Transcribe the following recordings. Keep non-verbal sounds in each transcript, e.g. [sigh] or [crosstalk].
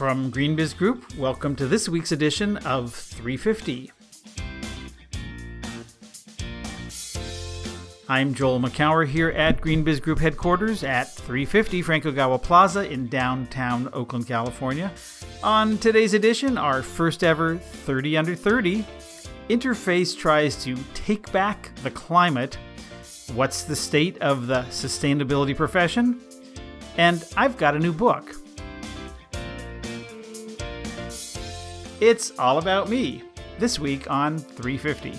From GreenBiz Group, welcome to this week's edition of 350. I'm Joel Makower here at GreenBiz Group headquarters at 350 Frank Ogawa Plaza in downtown Oakland, California. On today's edition, our first ever 30 Under 30, Interface tries to take back the climate. What's the state of the sustainability profession? And I've got a new book. It's all about me, this week on 350.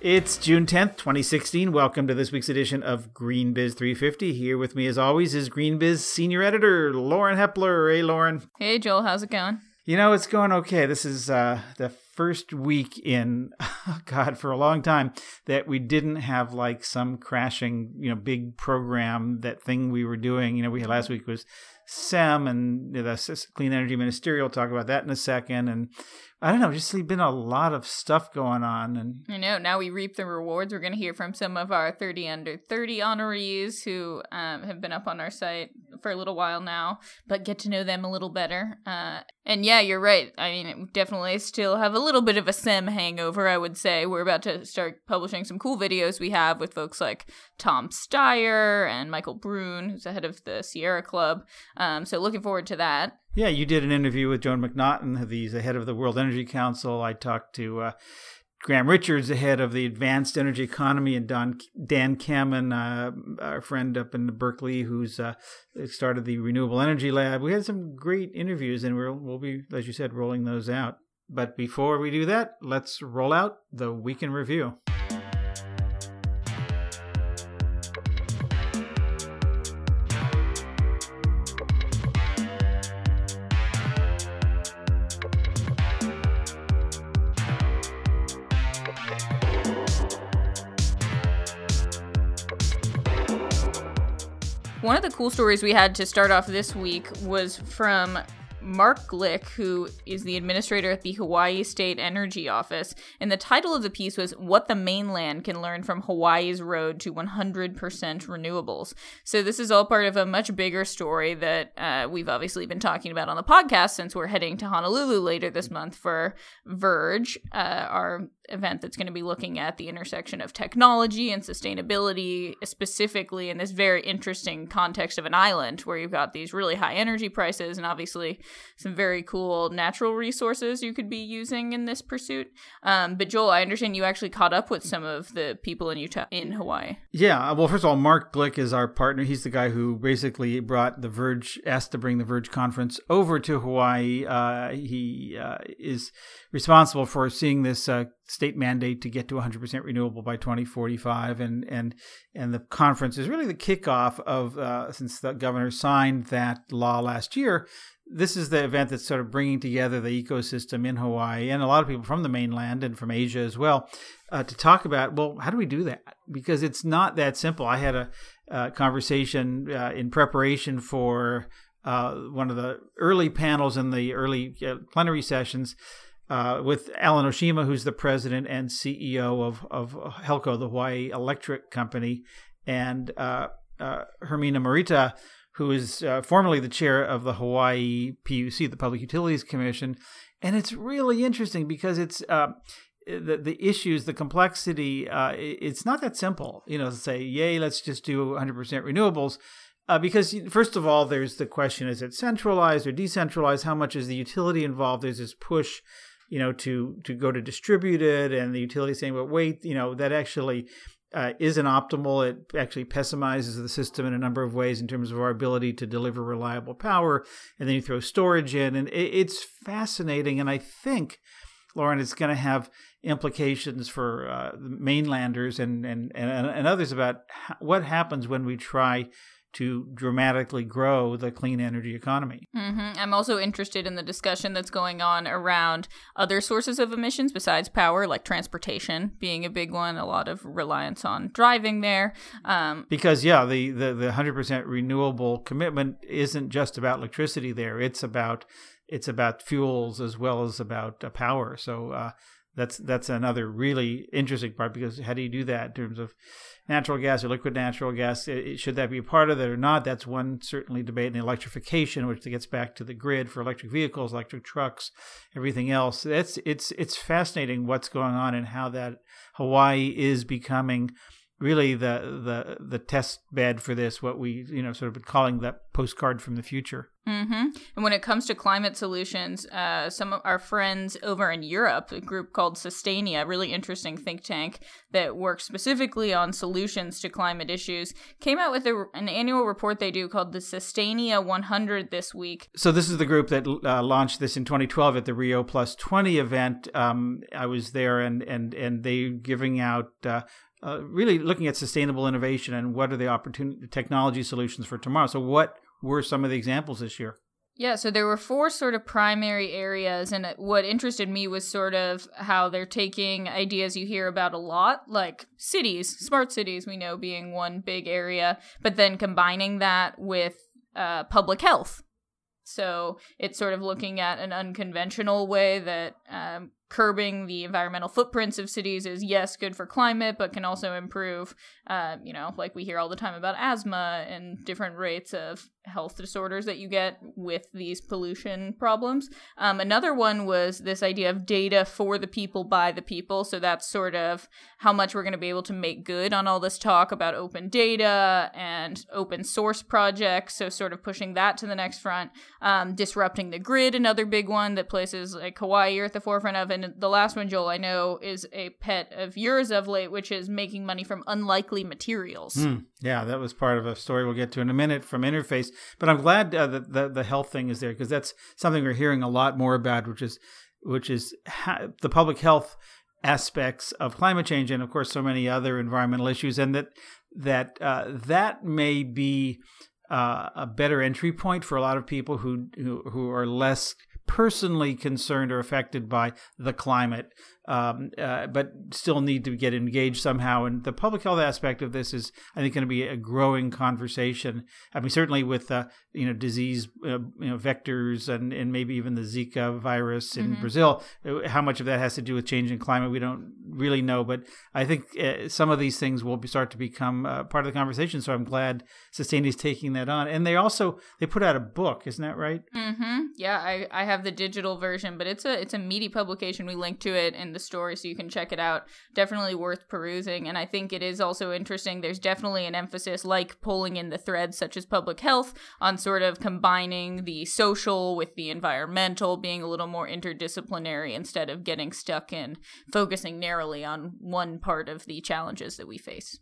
It's June 10th, 2016. Welcome to this week's edition of Green Biz 350. Here with me, as always, is Green Biz senior editor Lauren Hepler. Hey, Lauren. Hey, Joel. How's it going? You know, it's going okay. This is uh, the first week in, [laughs] oh God, for a long time that we didn't have like some crashing, you know, big program, that thing we were doing. You know, we had last week was CEM and the Clean Energy Ministerial. We'll talk about that in a second. And I don't know, just been a lot of stuff going on. And I know now we reap the rewards. We're going to hear from some of our 30 under 30 honorees who um, have been up on our site for a little while now, but get to know them a little better. Uh, and yeah, you're right. I mean, definitely still have a little bit of a CEM hangover, I would say. We're about to start publishing some cool videos we have with folks like Tom Steyer and Michael Brune, who's the head of the Sierra Club. Um, so looking forward to that. Yeah, you did an interview with Joan MacNaughton, the head of the World Energy Council. I talked to uh, Graham Richards, the head of the Advanced Energy Economy, and Don, Dan Kammen, uh, our friend up in Berkeley, who's uh, started the Renewable Energy Lab. We had some great interviews, and we'll, we'll be, as you said, rolling those out. But before we do that, let's roll out the Week in Review. One of the cool stories we had to start off this week was from Mark Glick, who is the administrator at the Hawaii State Energy Office. And the title of the piece was What the Mainland Can Learn from Hawaii's Road to 100% Renewables. So, this is all part of a much bigger story that uh, we've obviously been talking about on the podcast since we're heading to Honolulu later this month for Verge, uh, our event that's going to be looking at the intersection of technology and sustainability, specifically in this very interesting context of an island where you've got these really high energy prices and obviously some very cool natural resources you could be using in this pursuit. Um, but Joel, I understand you actually caught up with some of the people in Utah in Hawaii. Yeah, well, first of all, Mark Glick is our partner. He's the guy who basically brought the Verge, asked to bring the Verge conference over to Hawaii. Uh, he uh, is responsible for seeing this uh, state mandate to get to 100% renewable by 2045, and and and the conference is really the kickoff of uh, since the governor signed that law last year this is the event that's sort of bringing together the ecosystem in Hawaii and a lot of people from the mainland and from Asia as well uh, to talk about, well, how do we do that? Because it's not that simple. I had a, uh, conversation uh, in preparation for uh, one of the early panels in the early uh, plenary sessions. Uh, with Alan Oshima, who's the president and CEO of, of Helco, the Hawaii Electric Company, and Hermina Morita, who is uh, formerly the chair of the Hawaii PUC, the Public Utilities Commission, and it's really interesting because it's uh, the the issues, the complexity. Uh, it's not that simple, you know, to say, "Yay, let's just do 100% renewables." Uh, because first of all, there's the question: is it centralized or decentralized? How much is the utility involved? There's this push, you know, to to go to distributed, and the utility saying, "But wait, you know, that actually uh, isn't optimal. It actually pessimizes the system in a number of ways in terms of our ability to deliver reliable power. And then you throw storage in, and it, it's fascinating. And I think, Lauren, it's going to have implications for uh, mainlanders and, and, and, and others about what happens when we try to dramatically grow the clean energy economy. Mm-hmm. I'm also interested in the discussion that's going on around other sources of emissions besides power, like transportation being a big one. A lot of reliance on driving there. Um, because yeah, the, the the 100% renewable commitment isn't just about electricity. There, it's about it's about fuels as well as about uh, power. So. Uh, that's that's another really interesting part because how do you do that in terms of natural gas or liquid natural gas? Should that be a part of it or not? That's one certainly debate. And electrification, which gets back to the grid for electric vehicles, electric trucks, everything else. That's it's it's fascinating what's going on and how that Hawaii is becoming really the the the test bed for this. What we you know sort of been calling the postcard from the future. Mm-hmm. And when it comes to climate solutions, uh, some of our friends over in Europe, a group called Sustainia, a really interesting think tank that works specifically on solutions to climate issues, came out with a, an annual report they do called the Sustainia 100 this week. So this is the group that uh, launched this in 2012 at the Rio Plus 20 event. Um, I was there, and and and they giving out. Uh, uh, really looking at sustainable innovation and what are the opportunity technology solutions for tomorrow. So, what were some of the examples this year? Yeah, so there were four sort of primary areas, and what interested me was sort of how they're taking ideas you hear about a lot, like cities, smart cities, we know being one big area, but then combining that with uh, public health. So it's sort of looking at an unconventional way that um, curbing the environmental footprints of cities is yes good for climate but can also improve uh, you know like we hear all the time about asthma and different rates of health disorders that you get with these pollution problems. Um, another one was this idea of data for the people by the people. So that's sort of how much we're going to be able to make good on all this talk about open data and open source projects. So sort of pushing that to the next front um, disrupting the grid another big one that places like hawaii at the forefront of and and the last one, Joel, I know is a pet of yours of late, which is making money from unlikely materials. Mm, yeah, that was part of a story we'll get to in a minute from Interface. But I'm glad uh, that the, the health thing is there because that's something we're hearing a lot more about, which is which is ha- the public health aspects of climate change and of course so many other environmental issues and that that uh, that may be uh, a better entry point for a lot of people who who, who are less personally concerned or affected by the climate um, uh, but still need to get engaged somehow. And the public health aspect of this is, I think, going to be a growing conversation. I mean, certainly with uh, you know disease, uh, you know, vectors, and and maybe even the Zika virus in mm-hmm. Brazil. Uh, how much of that has to do with changing climate, we don't really know. But I think uh, some of these things will start to become uh, part of the conversation. So I'm glad Sustain is taking that on. And they also they put out a book, isn't that right? Mm-hmm. Yeah, I I have the digital version, but it's a it's a meaty publication. We link to it in the story so you can check it out. Definitely worth perusing. And I think it is also interesting. There's definitely an emphasis, like pulling in the threads such as public health, on sort of combining the social with the environmental, being a little more interdisciplinary instead of getting stuck in focusing narrowly on one part of the challenges that we face.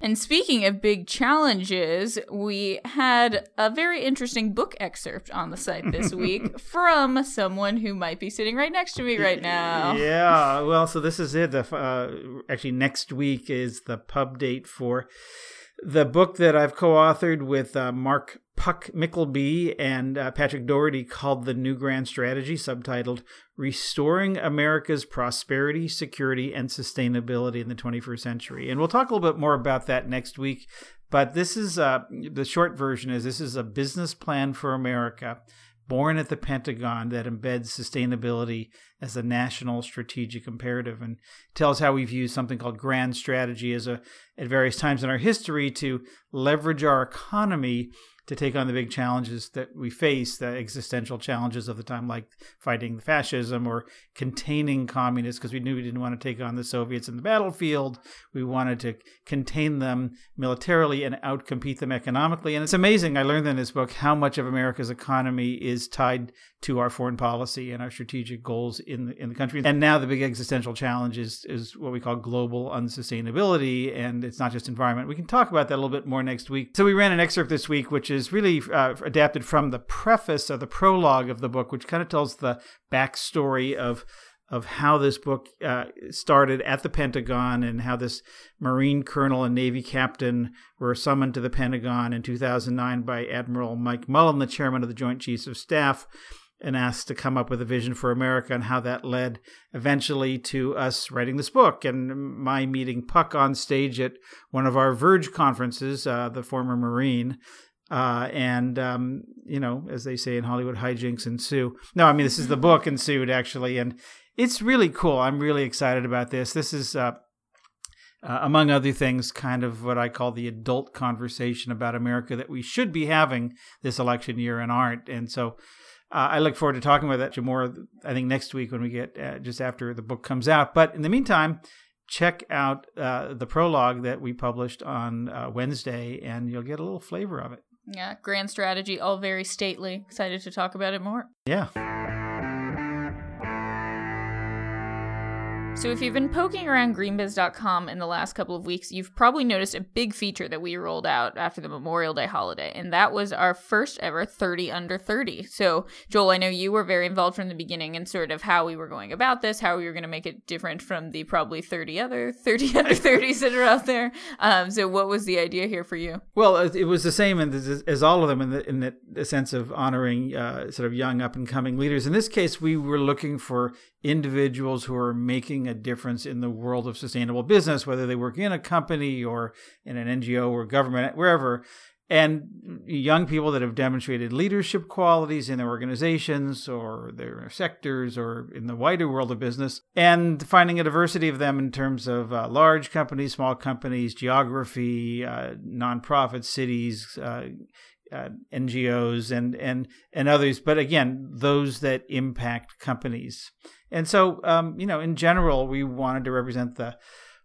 And speaking of big challenges, we had a very interesting book excerpt on the site this [laughs] week from someone who might be sitting right next to me right now. Yeah, well, so this is it. The, uh, actually, next week is the pub date for the book that I've co authored with uh, Mark Puck Mykleby and uh, Patrick Doherty called The New Grand Strategy, subtitled Restoring America's Prosperity, Security, and Sustainability in the 21st Century. And we'll talk a little bit more about that next week. But this is uh, the short version is this is a business plan for America born at the Pentagon that embeds sustainability as a national strategic imperative and tells how we've used something called grand strategy as a at various times in our history to leverage our economy to take on the big challenges that we face, the existential challenges of the time, like fighting fascism or containing communists, because we knew we didn't want to take on the Soviets in the battlefield. We wanted to contain them militarily and outcompete them economically. And it's amazing. I learned in this book how much of America's economy is tied to our foreign policy and our strategic goals in the, in the country. And now the big existential challenge is, is what we call global unsustainability. And it's not just environment. We can talk about that a little bit more next week. So we ran an excerpt this week, which is really uh, adapted from the preface or the prologue of the book, which kind of tells the backstory of of how this book uh, started at the Pentagon and how this Marine colonel and Navy captain were summoned to the Pentagon in 2009 by Admiral Mike Mullen, the chairman of the Joint Chiefs of Staff, and asked to come up with a vision for America and how that led eventually to us writing this book. And my meeting Puck on stage at one of our Verge conferences, uh, the former Marine, Uh, and um, you know, as they say in Hollywood, hijinks ensue. No, I mean this is the book ensued actually, and it's really cool. I'm really excited about this. This is, uh, uh, among other things, kind of what I call the adult conversation about America that we should be having this election year and aren't. And so uh, I look forward to talking about that more, I think, next week when we get uh, just after the book comes out. But in the meantime, check out uh, the prologue that we published on uh, Wednesday, and you'll get a little flavor of it. Yeah, grand strategy, all very stately. Excited to talk about it more. Yeah. So, if you've been poking around greenbiz.com in the last couple of weeks, you've probably noticed a big feature that we rolled out after the Memorial Day holiday, and that was our first ever 30 under 30. So, Joel, I know you were very involved from the beginning in sort of how we were going about this, how we were going to make it different from the probably 30 other [laughs] 30 under 30s that are out there. Um, so, what was the idea here for you? Well, it was the same as all of them in the, in the sense of honoring uh, sort of young up and coming leaders. In this case, we were looking for individuals who are making a difference in the world of sustainable business, whether they work in a company or in an NGO or government, wherever. And young people that have demonstrated leadership qualities in their organizations or their sectors or in the wider world of business, and finding a diversity of them in terms of uh, large companies, small companies, geography, uh, nonprofit cities, uh, uh, NGOs and and and others, but again, those that impact companies. And so, um, you know, in general, we wanted to represent the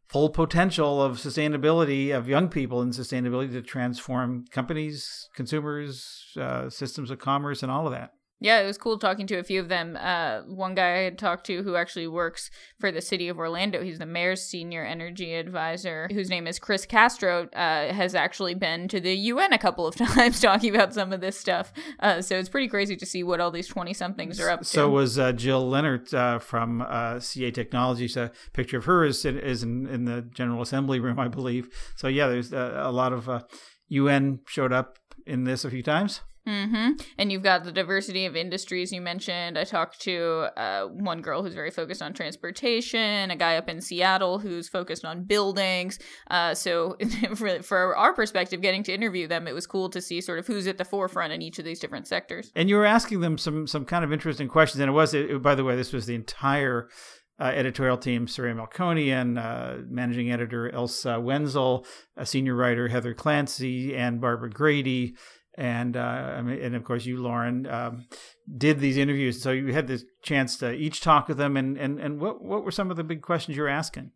full potential of sustainability of young people and sustainability to transform companies, consumers, uh, systems of commerce, and all of that. Yeah, it was cool talking to a few of them. Uh, one guy I had talked to who actually works for the city of Orlando, he's the mayor's senior energy advisor, whose name is Chris Castro, uh, has actually been to the UN a couple of [laughs] times talking about some of this stuff. Uh, so it's pretty crazy to see what all these 20 somethings are up to. So was uh, Jill Leonard uh, from uh, CA Technologies. A picture of her is, is in, in the General Assembly room, I believe. So yeah, there's a lot of UN showed up in this a few times. Mm-hmm. And you've got the diversity of industries you mentioned. I talked to uh, one girl who's very focused on transportation, a guy up in Seattle who's focused on buildings. Uh, so, [laughs] for, for our perspective, getting to interview them, it was cool to see sort of who's at the forefront in each of these different sectors. And you were asking them some some kind of interesting questions. And it was, it, by the way, this was the entire uh, editorial team, Soraya Melkonian, uh, managing editor Elsa Wenzel, a senior writer Heather Clancy, and Barbara Grady, and uh, I mean, and of course you, Lauren, um, did these interviews. So you had the chance to each talk with them, and and and what what were some of the big questions you were asking?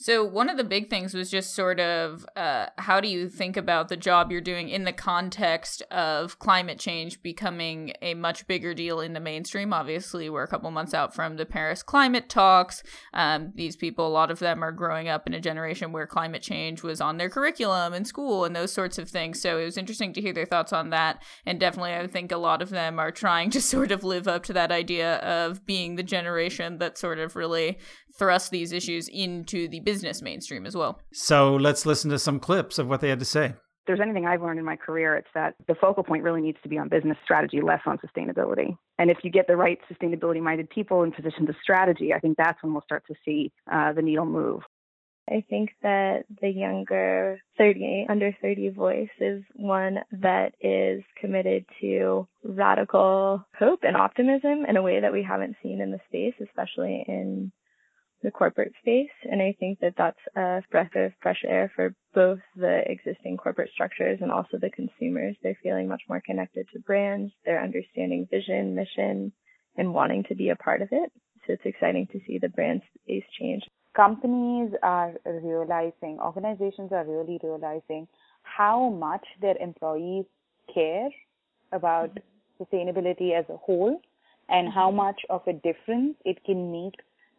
So, one of the big things was just sort of uh, how do you think about the job you're doing in the context of climate change becoming a much bigger deal in the mainstream? Obviously, we're a couple months out from the Paris climate talks. Um, these people, a lot of them are growing up in a generation where climate change was on their curriculum in school and those sorts of things. So, it was interesting to hear their thoughts on that. And definitely, I think a lot of them are trying [laughs] to sort of live up to that idea of being the generation that sort of really thrust these issues into the business mainstream as well. So let's listen to some clips of what they had to say. If there's anything I've learned in my career, it's that the focal point really needs to be on business strategy, less on sustainability. And if you get the right sustainability minded people in positions of strategy, I think that's when we'll start to see uh, the needle move. I think that the younger 30, under 30 voice is one that is committed to radical hope and optimism in a way that we haven't seen in the space, especially in the corporate space. And I think that that's a breath of fresh air for both the existing corporate structures and also the consumers. They're feeling much more connected to brands. They're understanding vision, mission, and wanting to be a part of it. So it's exciting to see the brand space change. Companies are realizing, organizations are really realizing how much their employees care about mm-hmm. sustainability as a whole and how mm-hmm. much of a difference it can make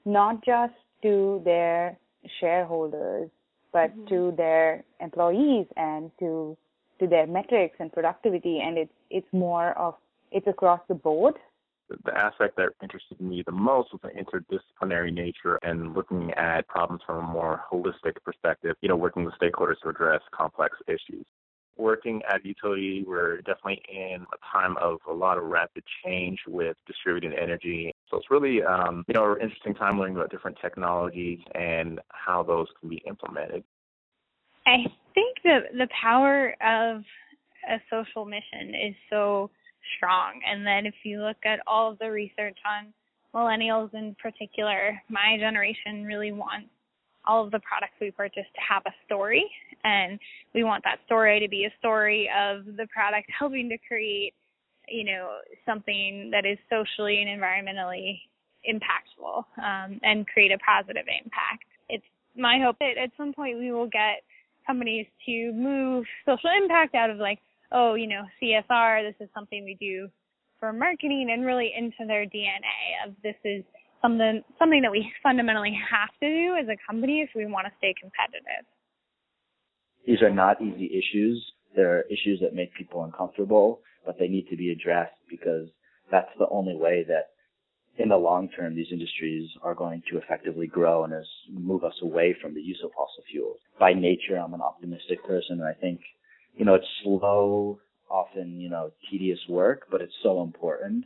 not just to their shareholders, but mm-hmm. to their employees and to to their metrics and productivity. And it's it's more of it's across the board. The aspect that interested me the most was the interdisciplinary nature and looking at problems from a more holistic perspective, you know, working with stakeholders to address complex issues working at utility, we're definitely in a time of a lot of rapid change with distributed energy. So it's really, um, you know, an interesting time learning about different technologies and how those can be implemented. I think the the power of a social mission is so strong. And then if you look at all of the research on millennials in particular, my generation really wants all of the products we purchase to have a story. And we want that story to be a story of the product helping to create, you know, something that is socially and environmentally impactful um, and create a positive impact. It's my hope that at some point we will get companies to move social impact out of like, oh, you know, CSR, this is something we do for marketing and really into their DNA of this is something something that we fundamentally have to do as a company if we want to stay competitive. These are not easy issues. They're issues that make people uncomfortable, but they need to be addressed because that's the only way that in the long term these industries are going to effectively grow and move us away from the use of fossil fuels. By nature I'm an optimistic person and I think, you know, it's slow, often, you know, tedious work, but it's so important.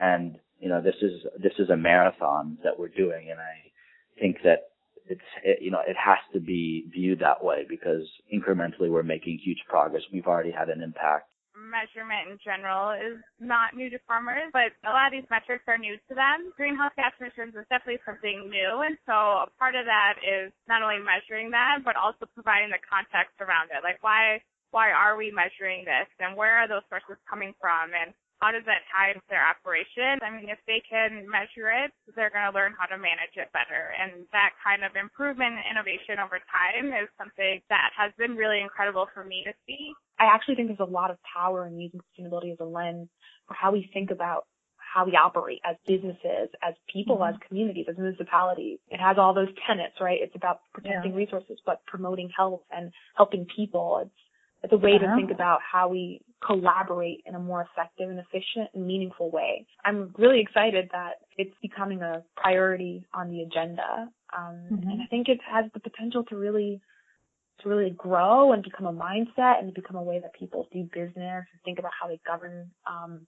And you know, this is this is a marathon that we're doing, and I think that it's it, you know it has to be viewed that way because incrementally we're making huge progress. We've already had an impact. Measurement in general is not new to farmers, but a lot of these metrics are new to them. Greenhouse gas emissions is definitely something new, and so a part of that is not only measuring that, but also providing the context around it. Like why why are we measuring this, and where are those sources coming from, and how does that tie into their operation? I mean, if they can measure it, they're going to learn how to manage it better. And that kind of improvement and innovation over time is something that has been really incredible for me to see. I actually think there's a lot of power in using sustainability as a lens for how we think about how we operate as businesses, as people, mm-hmm. as communities, as municipalities. It has all those tenets, right? It's about protecting yeah. resources, but promoting health and helping people. It's it's a way to think about how we collaborate in a more effective and efficient and meaningful way. I'm really excited that it's becoming a priority on the agenda. Um, mm-hmm. And I think it has the potential to really to really grow and become a mindset and to become a way that people do business and think about how they govern. Um,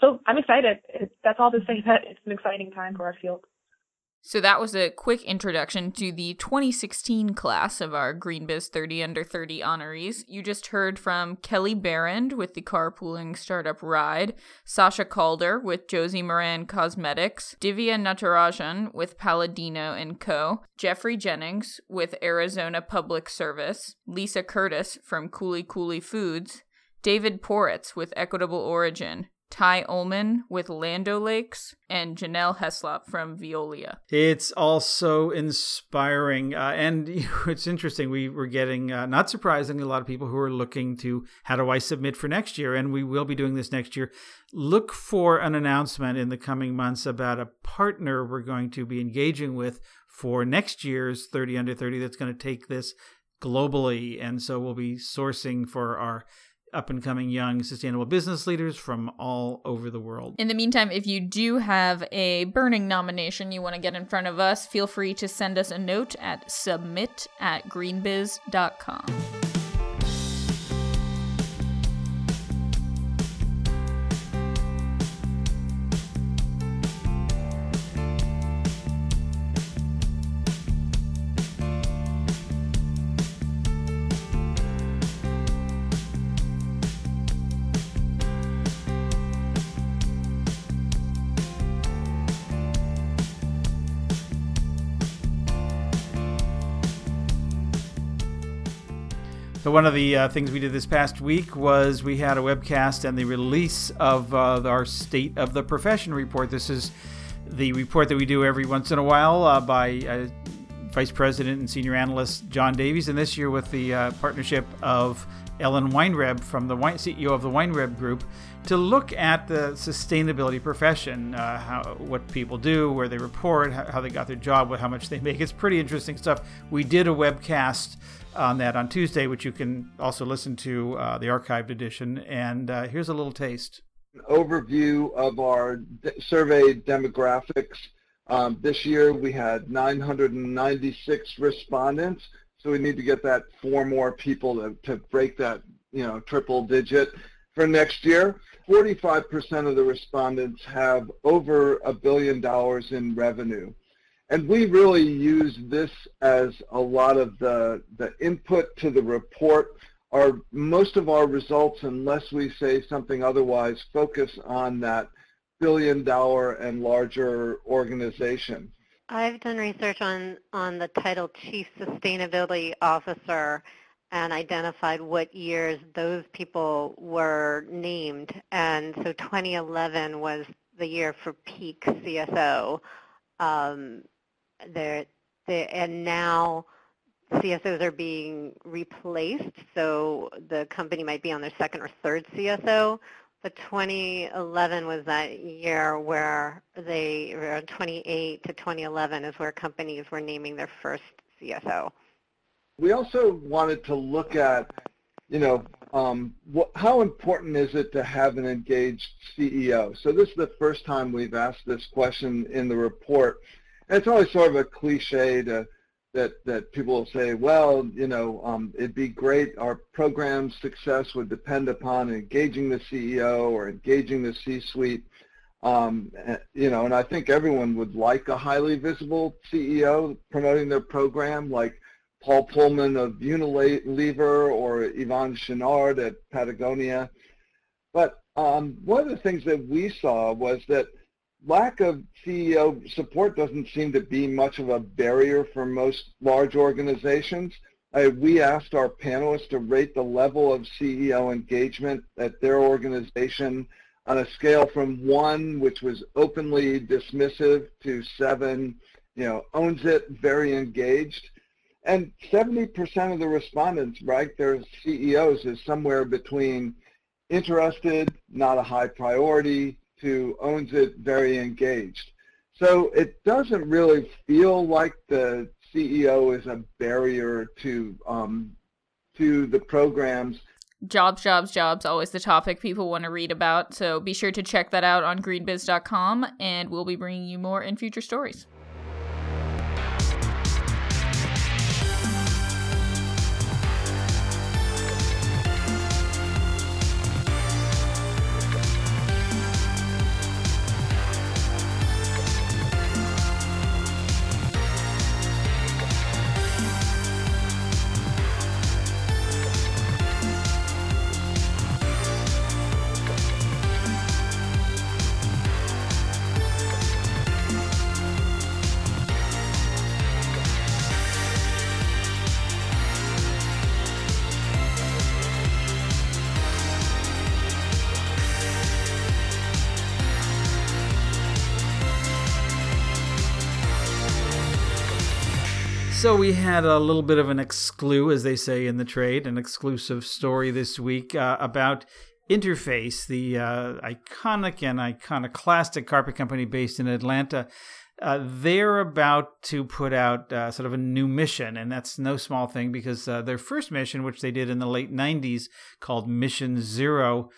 so I'm excited. It, that's all to say that it's an exciting time for our field. So that was a quick introduction to the 2016 class of our GreenBiz 30 Under 30 honorees. You just heard from Kelly Barrand with the carpooling startup Ride, Sasha Calder with Josie Maran Cosmetics, Divya Natarajan with Paladino & Co., Jeffrey Jennings with Arizona Public Service, Lisa Curtis from Kuli Kuli Foods, David Poritz with Equitable Origin, Ty Ullman with Land O'Lakes, and Janelle Heslop from Veolia. It's also inspiring. Uh, and [laughs] it's interesting. We were getting, uh, not surprisingly, a lot of people who are looking to how do I submit for next year? And we will be doing this next year. Look for an announcement in the coming months about a partner we're going to be engaging with for next year's 30 Under 30 that's going to take this globally. And so we'll be sourcing for our up and coming young sustainable business leaders from all over the world. In the meantime, if you do have a burning nomination you want to get in front of us, feel free to send us a note at submit at greenbiz.com. So one of the uh, things we did this past week was we had a webcast and the release of uh, our State of the Profession report. This is the report that we do every once in a while uh, by uh, Vice President and Senior Analyst John Davies, and this year with the uh, partnership of Ellen Weinreb from the wine, CEO of the Weinreb Group to look at the sustainability profession, uh, how what people do, where they report, how, how, they got their job, how much they make. It's pretty interesting stuff. We did a webcast on that on Tuesday, which you can also listen to uh, the archived edition. And uh, here's a little taste. An overview of our de- survey demographics. Um, this year we had 996 respondents, so we need to get that four more people to, to break that you know triple digit for next year. 45% of the respondents have over a billion dollars in revenue. And we really use this as a lot of the, the input to the report our most of our results, unless we say something otherwise, focus on that billion dollar and larger organization. I've done research on, on the title Chief Sustainability Officer and identified what years those people were named. And so 2011 was the year for peak CSO. Um, there, there, and now CSOs are being replaced, so the company might be on their second or third CSO. But 2011 was that year where they, or 28 to 2011 is where companies were naming their first CSO. We also wanted to look at, you know, um, how important is it to have an engaged CEO? So this is the first time we've asked this question in the report. And it's always sort of a cliche to that that people will say, well, you know, um, it'd be great. Our program's success would depend upon engaging the CEO or engaging the C-suite. Um, eh, you know, and I think everyone would like a highly visible CEO promoting their program, like Paul Polman of Unilever or Yvon Chouinard at Patagonia. But um, one of the things that we saw was that lack of CEO support doesn't seem to be much of a barrier for most large organizations. We asked our panelists to rate the level of CEO engagement at their organization on a scale from one, which was openly dismissive, to seven, you know, owns it, very engaged. And 70% of the respondents rank their CEOs as somewhere between interested, not a high priority, who owns it very engaged. So it doesn't really feel like the CEO is a barrier to um, to the programs. Jobs, jobs, jobs, always the topic people want to read about. So be sure to check that out on greenbiz.com, and we'll be bringing you more in future stories. We had a little bit of an exclu, as they say in the trade, an exclusive story this week uh, about Interface, the uh, iconic and iconoclastic carpet company based in Atlanta. Uh, they're about to put out uh, sort of a new mission, and that's no small thing because uh, their first mission, which they did in the late '90s, called Mission Zero,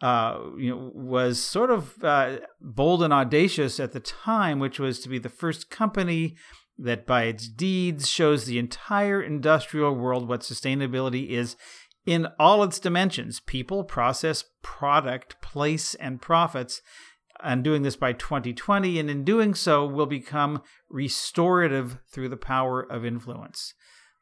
uh, you know, was sort of uh, bold and audacious at the time, which was to be the first company that by its deeds shows the entire industrial world what sustainability is in all its dimensions people, process, product, place, and profits. And doing this by 2020, and in doing so, will become restorative through the power of influence.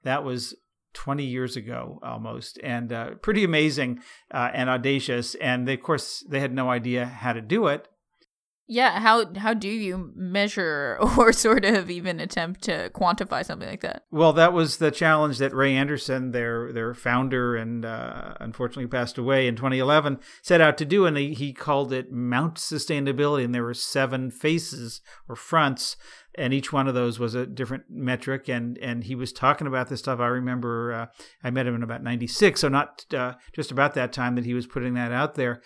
That was 20 years ago almost, and uh, pretty amazing uh, and audacious. And they, of course, they had no idea how to do it yeah, how how do you measure [laughs] or sort of even attempt to quantify something like that? Well, that was the challenge that Ray Anderson, their their founder and uh, unfortunately passed away in 2011, set out to do, and he, he called it Mount Sustainability, and there were seven faces or fronts, and each one of those was a different metric, and and he was talking about this stuff. I remember uh, I met him in about '96, so not uh, just about that time that he was putting that out there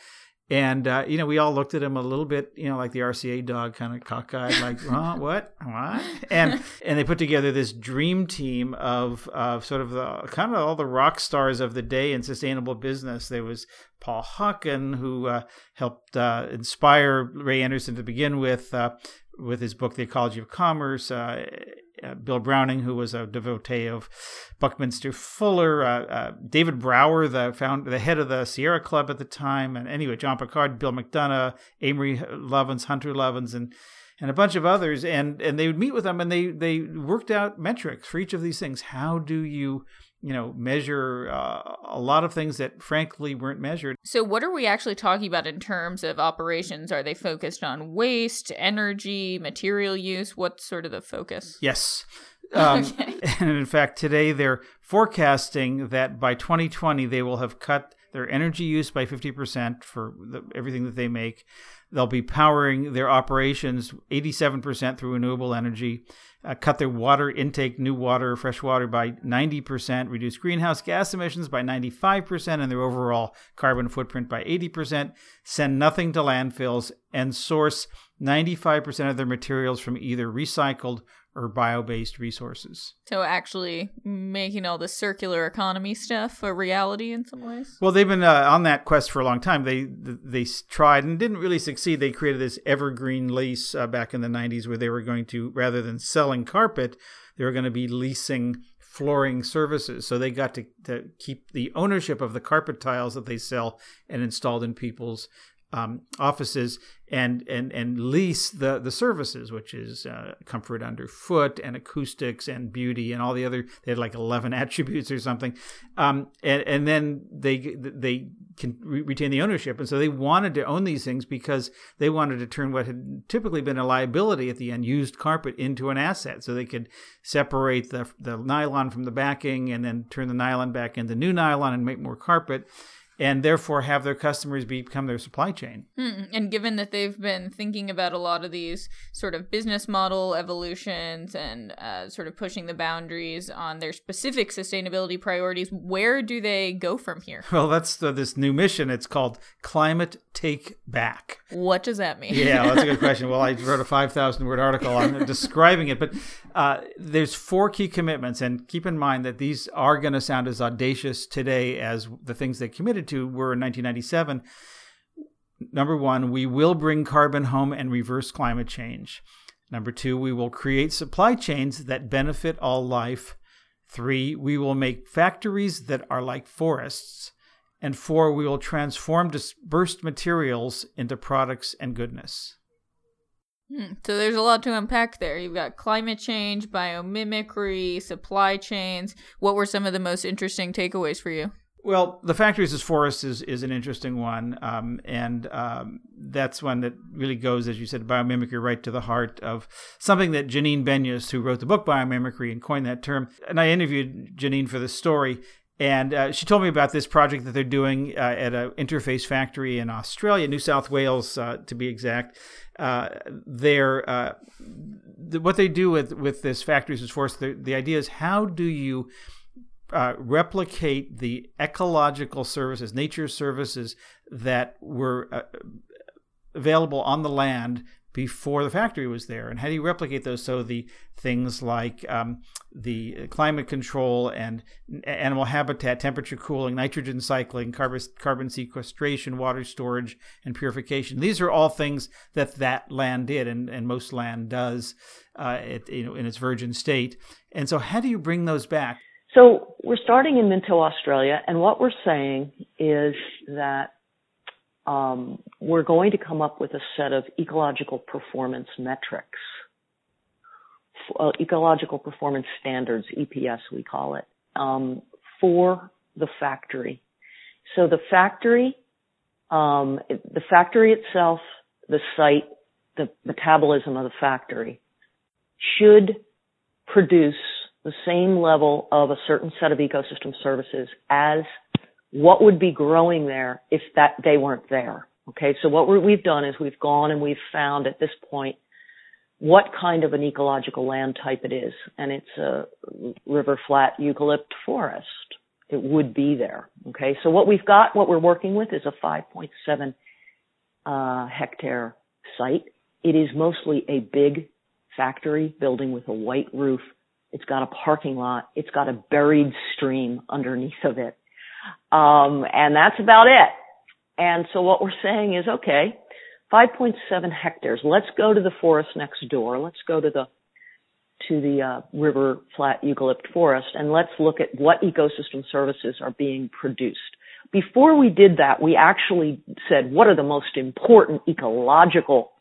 and uh, you know, we all looked at him a little bit, you know, like the RCA dog, kind of cockeyed, like, [laughs] huh, what, what? And [laughs] and they put together this dream team of of sort of the kind of all the rock stars of the day in sustainable business. There was Paul Hawken, who uh, helped uh, inspire Ray Anderson to begin with, uh, with his book, The Ecology of Commerce. Uh, Bill Browning, who was a devotee of Buckminster Fuller, uh, uh, David Brower, the found the head of the Sierra Club at the time, and anyway, John Picard, Bill McDonough, Amory Lovins, Hunter Lovins, and and a bunch of others, and and they would meet with them, and they they worked out metrics for each of these things. How do you you know, measure uh, a lot of things that frankly weren't measured. So, what are we actually talking about in terms of operations? Are they focused on waste, energy, material use? What's sort of the focus? Yes. Um, [laughs] Okay. And in fact, today they're forecasting that by 2020 they will have cut their energy use by 50% for the, everything that they make. They'll be powering their operations 87% through renewable energy, uh, cut their water intake, new water, fresh water by 90%, reduce greenhouse gas emissions by 95%, and their overall carbon footprint by 80%, send nothing to landfills, and source 95% of their materials from either recycled or bio-based resources. So, actually making all the circular economy stuff a reality in some ways? Well, they've been uh, on that quest for a long time. They they tried and didn't really succeed. They created this evergreen lease uh, back in the 90s where they were going to rather than selling carpet, they were going to be leasing flooring services. So they got to, to keep the ownership of the carpet tiles that they sell and installed in people's um, offices and and and lease the the services, which is uh, comfort underfoot and acoustics and beauty and all the other. They had like eleven [laughs] attributes or something, um, and and then they they can re- retain the ownership, and so they wanted to own these things because they wanted to turn what had typically been a liability at the end, used carpet, into an asset, so they could separate the the nylon from the backing and then turn the nylon back into new nylon and make more carpet and therefore have their customers become their supply chain. Hmm. And given that they've been thinking about a lot of these sort of business model evolutions and uh, sort of pushing the boundaries on their specific sustainability priorities, where do they go from here? Well, that's the, this new mission. It's called Climate Take Back. What does that mean? yeah, well, that's a good question. Well, I [laughs] wrote a 5,000 word article on describing it, but uh, there's four key commitments. And keep in mind that these are going to sound as audacious today as the things they committed to were in 1997. Number one, we will bring carbon home and reverse climate change. Number two, we will create supply chains that benefit all life. Three, we will make factories that are like forests. And four, we will transform dispersed materials into products and goodness. Hmm. So there's a lot to unpack there. You've got climate change, biomimicry, supply chains. What were some of the most interesting takeaways for you? Well, the factories as forests is, is an interesting one, um, and um, that's one that really goes, as you said, biomimicry right to the heart of something that Janine Benyus, who wrote the book Biomimicry and coined that term, and I interviewed Janine for this story, and uh, she told me about this project that they're doing uh, at an interface factory in Australia, New South Wales, uh, to be exact. Uh, uh, th- what they do with with this factories as forests. The, the idea is how do you uh, replicate the ecological services, nature services that were uh, available on the land before the factory was there, and how do you replicate those? So the things like um, the climate control and animal habitat, temperature cooling, nitrogen cycling, carbon, carbon sequestration, water storage, and purification. These are all things that that land did, and, and most land does, uh, it, you know, in its virgin state. And so, how do you bring those back? So we're starting in Minto, Australia, and what we're saying is that um, we're going to come up with a set of ecological performance metrics, uh, ecological performance standards, EPS we call it, um, for the factory. So the factory, um, the factory itself, the site, the metabolism of the factory should produce the same level of a certain set of ecosystem services as what would be growing there if that they weren't there. Okay, so what we have done is we've gone and we've found at this point what kind of an ecological land type it is, and it's a river flat eucalypt forest. It would be there. Okay, so what we've got, what we're working with, is a 5.7 uh, hectare site. It is mostly a big factory building with a white roof. It's got a parking lot. It's got a buried stream underneath of it. Um, and that's about it. And so what we're saying is, okay, 5.7 hectares. Let's go to the forest next door. Let's go to the to the uh, river flat eucalypt forest and let's look at what ecosystem services are being produced. Before we did that, we actually said, what are the most important ecological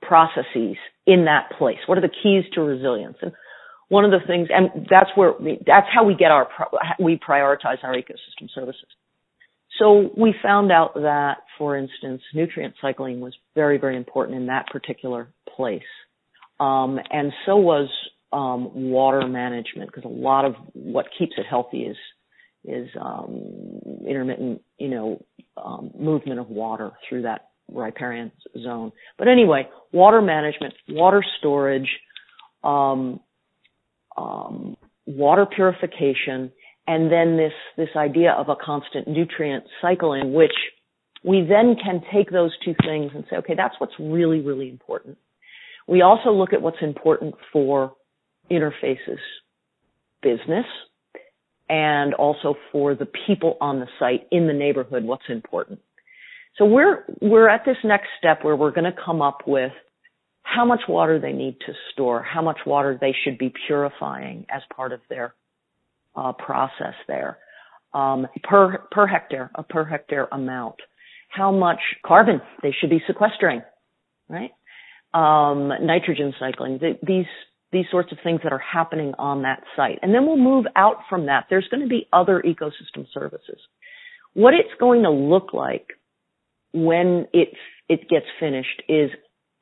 processes in that place? What are the keys to resilience? And one of the things, and that's where we, that's how we get our we prioritize our ecosystem services. So we found out that, for instance, nutrient cycling was very very important in that particular place, um, and so was um, water management because a lot of what keeps it healthy is is um, intermittent, you know, um, movement of water through that riparian zone. But anyway, water management, water storage, um, um, water purification, and then this this idea of a constant nutrient cycle in which we then can take those two things and say, okay, that's what's really really important. We also look at what's important for interfaces, business, and also for the people on the site in the neighborhood, what's important. So we're, we're at this next step where we're going to come up with how much water they need to store, how much water they should be purifying as part of their uh, process there, um, per per hectare, a per hectare amount, how much carbon they should be sequestering, right? Um, nitrogen cycling, the, these these sorts of things that are happening on that site. And then we'll move out from that. There's going to be other ecosystem services. What it's going to look like when it, it gets finished is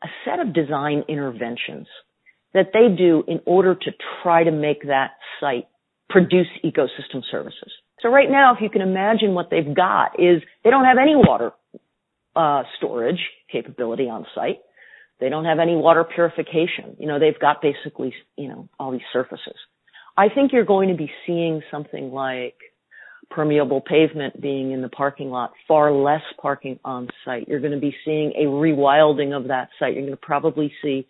a set of design interventions that they do in order to try to make that site produce ecosystem services. So right now, if you can imagine what they've got is they don't have any water uh, storage capability on site. They don't have any water purification. You know, they've got basically, you know, all these surfaces. I think you're going to be seeing something like permeable pavement being in the parking lot, far less parking on site. You're going to be seeing a rewilding of that site. You're going to probably see,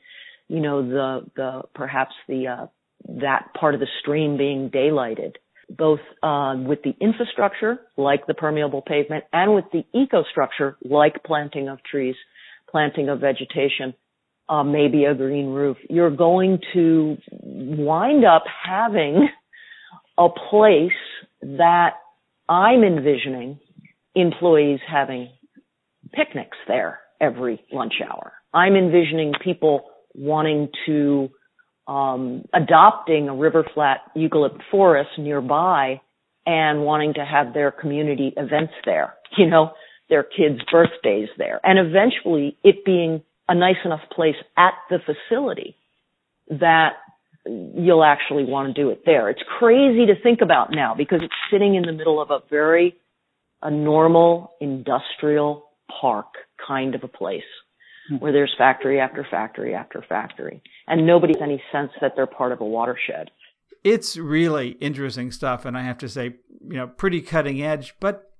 you know, the, the, perhaps the, uh, that part of the stream being daylighted, both, uh, with the infrastructure, like the permeable pavement, and with the ecostructure, like planting of trees planting of vegetation, uh, maybe a green roof, you're going to wind up having a place that I'm envisioning employees having picnics there every lunch hour. I'm envisioning people wanting to um, adopting a river flat eucalypt forest nearby and wanting to have their community events there. You know, their kids' birthdays there. And eventually it being a nice enough place at the facility that you'll actually want to do it there. It's crazy to think about now because it's sitting in the middle of a very a normal industrial park kind of a place hmm. where there's factory after factory after factory and nobody has any sense that they're part of a watershed. It's really interesting stuff and I have to say, you know, pretty cutting edge, but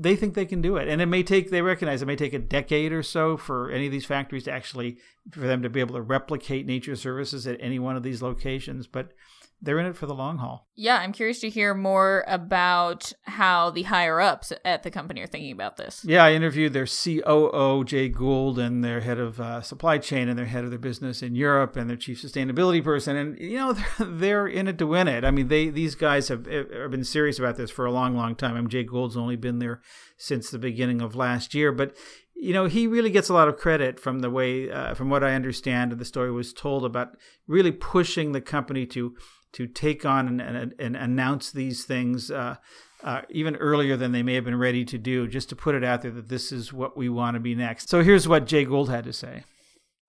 they think they can do it. And it may take they recognize it may take a decade or so for any of these factories to actually for them to be able to replicate nature services at any one of these locations. But they're in it for the long haul. Yeah, I'm curious to hear more about how the higher ups at the company are thinking about this. Yeah, I interviewed their COO, Jay Gould, and their head of uh, supply chain and their head of their business in Europe and their chief sustainability person. And, you know, [laughs] they're, they're in it to win it. I mean, they these guys have, have been serious about this for a long, long time. I mean, Jay Gould's only been there since the beginning of last year. But you know, he really gets a lot of credit from the way, uh, from what I understand, the story was told about really pushing the company to to take on and, and, and announce these things uh, uh, even earlier than they may have been ready to do, just to put it out there that this is what we want to be next. So here's what Jay Gould had to say.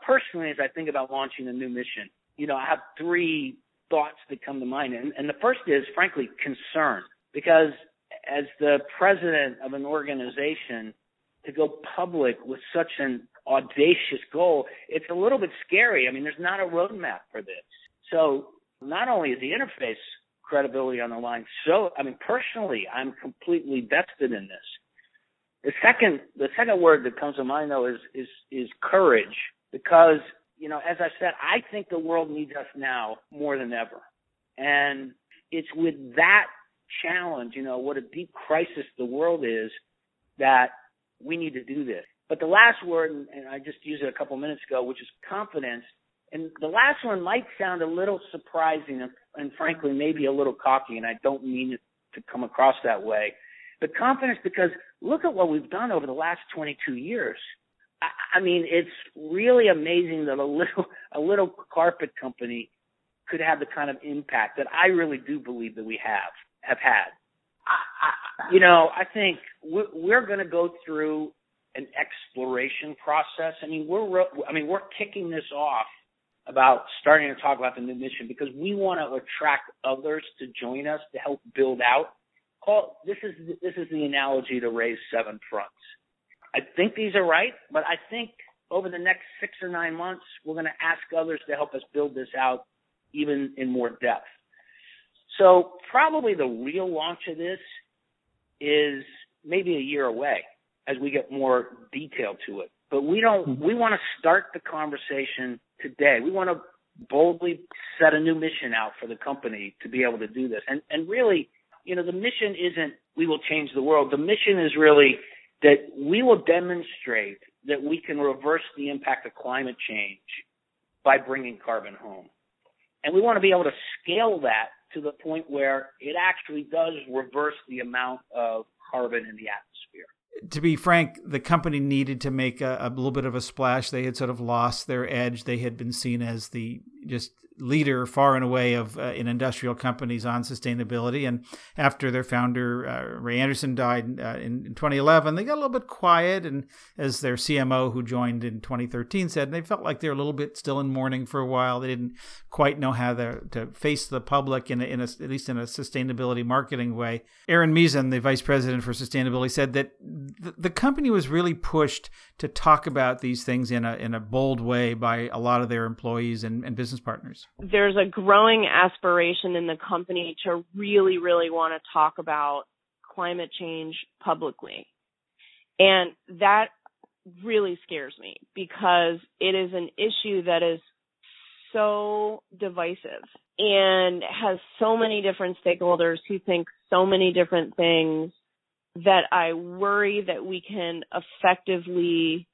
Personally, as I think about launching a new mission, you know, I have three thoughts that come to mind. And, and the first is, frankly, concern. Because as the president of an organization, to go public with such an audacious goal, it's a little bit scary. I mean, there's not a roadmap for this. So not only is the interface credibility on the line, so I mean personally, I'm completely vested in this. The second, the second word that comes to mind though is is is courage, because you know, as I said, I think the world needs us now more than ever, and it's with that challenge, you know, what a deep crisis the world is, that we need to do this. But the last word, and I just used it a couple minutes ago, which is confidence, and the last one might sound a little surprising and, and frankly maybe a little cocky, and I don't mean it to come across that way. But confidence because look at what we've done over the last 22 years. I, I mean, it's really amazing that a little a little carpet company could have the kind of impact that I really do believe that we have have had. I, I, you know, I think we're, we're going to go through an exploration process. I mean, we're I mean we're kicking this off about starting to talk about the new mission because we want to attract others to join us to help build out. Call this is this is the analogy to Ray's seven fronts. I think these are right, but I think over the next six or nine months we're going to ask others to help us build this out even in more depth. So probably the real launch of this is maybe a year away as we get more detail to it. But we don't, mm-hmm. we want to start the conversation today. We want to boldly set a new mission out for the company to be able to do this. And, and really, you know, the mission isn't we will change the world. The mission is really that we will demonstrate that we can reverse the impact of climate change by bringing carbon home. And we want to be able to scale that to the point where it actually does reverse the amount of carbon in the atmosphere. To be frank, the company needed to make a, a little bit of a splash. They had sort of lost their edge. They had been seen as the just leader far and away of uh, in industrial companies on sustainability. And after their founder uh, Ray Anderson died uh, in, in, 2011, they got a little bit quiet. And as their CMO, who joined in 2013, said, they felt like they were a little bit still in mourning for a while. They didn't quite know how to, face the public in, a, in a, at least in a sustainability marketing way. Erin Meezan, the vice president for sustainability, said that the, the company was really pushed to talk about these things in a in a bold way by a lot of their employees and, and business partners there's a growing aspiration in the company to really, really want to talk about climate change publicly. And that really scares me because it is an issue that is so divisive and has so many different stakeholders who think so many different things that I worry that we can effectively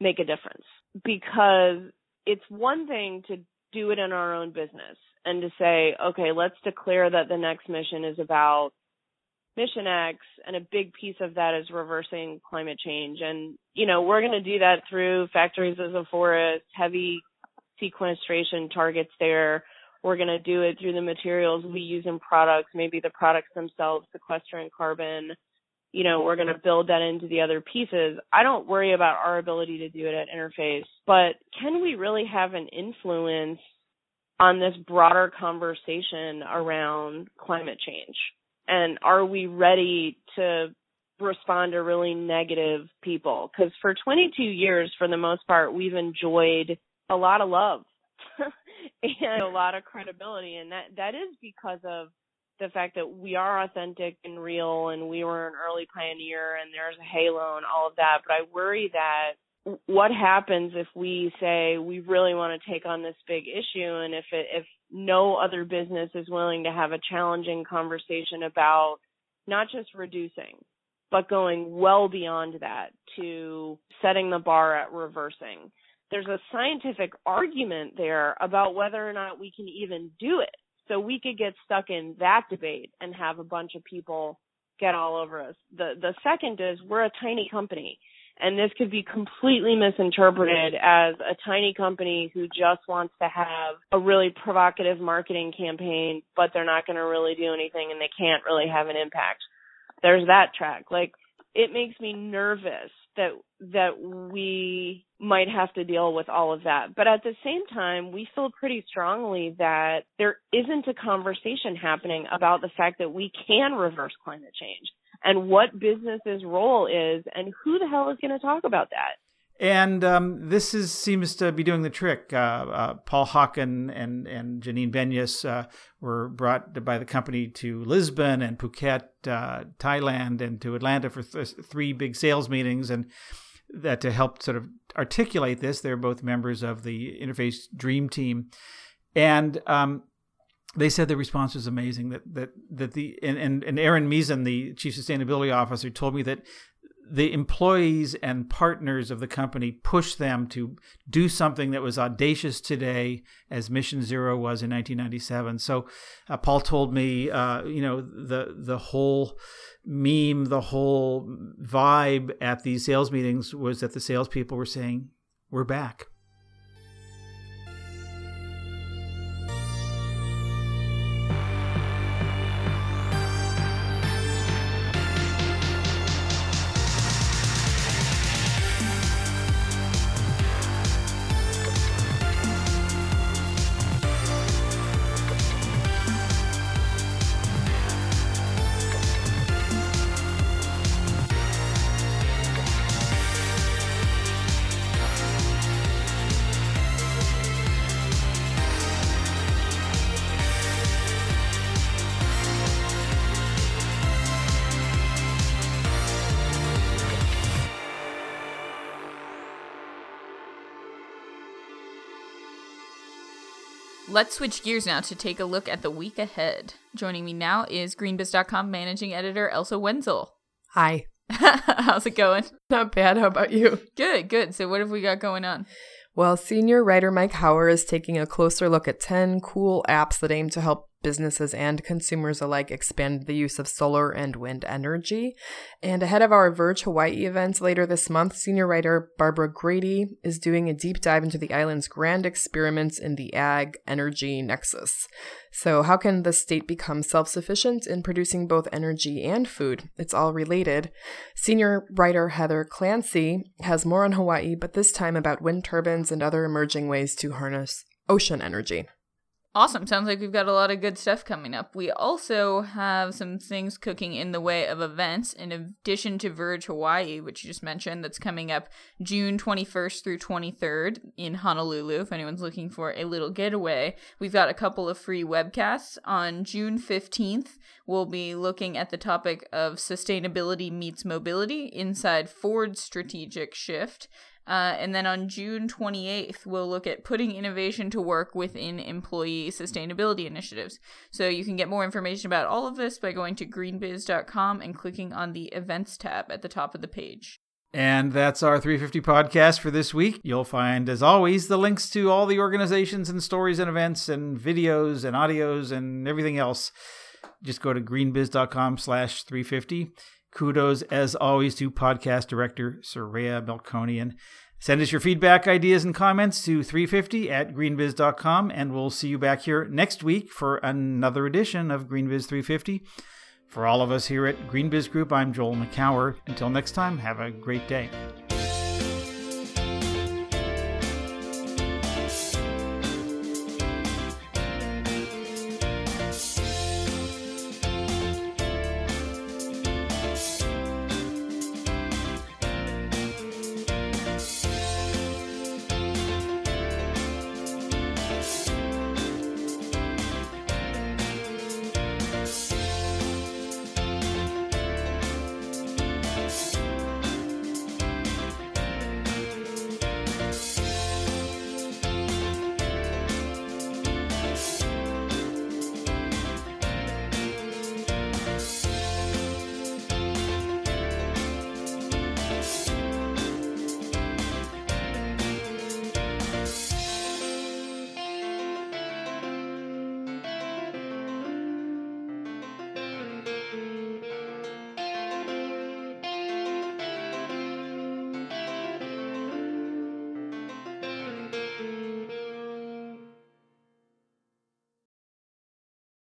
make a difference because it's one thing to do it in our own business and to say, okay, let's declare that the next mission is about mission X and a big piece of that is reversing climate change. And, you know, we're going to do that through factories as a forest, heavy sequestration targets there. We're going to do it through the materials we use in products, maybe the products themselves sequestering carbon you know, we're going to build that into the other pieces. I don't worry about our ability to do it at Interface, but can we really have an influence on this broader conversation around climate change? And are we ready to respond to really negative people? Because for 22 years, for the most part, we've enjoyed a lot of love [laughs] and a lot of credibility. And that, that is because of the fact that we are authentic and real and we were an early pioneer and there's a halo and all of that. But I worry that what happens if we say we really want to take on this big issue and if it, if no other business is willing to have a challenging conversation about not just reducing but going well beyond that to setting the bar at reversing there's a scientific argument there about whether or not we can even do it so we could get stuck in that debate and have a bunch of people get all over us. The the second is we're a tiny company and this could be completely misinterpreted as a tiny company who just wants to have a really provocative marketing campaign but they're not going to really do anything and they can't really have an impact. There's that track. Like it makes me nervous that that we might have to deal with all of that. But at the same time, we feel pretty strongly that there isn't a conversation happening about the fact that we can reverse climate change and what business's role is and who the hell is going to talk about that. And um, this is seems to be doing the trick. Uh, uh, Paul Hawken and and Janine Benyus uh, were brought by the company to Lisbon and Phuket, uh, Thailand, and to Atlanta for th- three big sales meetings, and that to help sort of articulate this. They're both members of the Interface Dream Team, and um, they said the response was amazing. That that that the and and, and Erin Meezan, the chief sustainability officer, told me that the employees and partners of the company pushed them to do something that was audacious today as mission zero was in 1997 so uh, paul told me uh, you know the the whole meme the whole vibe at these sales meetings was that the salespeople were saying we're back Let's switch gears now to take a look at the week ahead. Joining me now is GreenBiz.com managing editor Elsa Wenzel. Hi. [laughs] How's it going? Not bad. How about you? Good, good. So, what have we got going on? Well, senior writer Mike Hower is taking a closer look at 10 cool apps that aim to help businesses and consumers alike expand the use of solar and wind energy. And ahead of our Verge Hawaii events later this month, senior writer Barbara Grady is doing a deep dive into the island's grand experiments in the ag energy nexus. So, how can the state become self sufficient in producing both energy and food? It's all related. Senior writer Heather Clancy has more on Hawaii, but this time about wind turbines and other emerging ways to harness ocean energy. Awesome. Sounds like we've got a lot of good stuff coming up. We also have some things cooking in the way of events in addition to Verge Hawaii, which you just mentioned, that's coming up June 21st through 23rd in Honolulu. If anyone's looking for a little getaway, we've got a couple of free webcasts. On June 15th, we'll be looking at the topic of sustainability meets mobility inside Ford's strategic shift. Uh, and then on June 28th, we'll look at putting innovation to work within employee sustainability initiatives. So you can get more information about all of this by going to greenbiz.com and clicking on the events tab at the top of the page. And that's our 350 podcast for this week. You'll find, as always, the links to all the organizations and stories and events and videos and audios and everything else. Just go to greenbiz.com slash 350. Kudos, as always, to podcast director Soraya Melkonian. Send us your feedback, ideas, and comments to 350 at greenbiz.com, and we'll see you back here next week for another edition of Greenbiz 350. For all of us here at Greenbiz Group, I'm Joel Makower. Until next time, have a great day.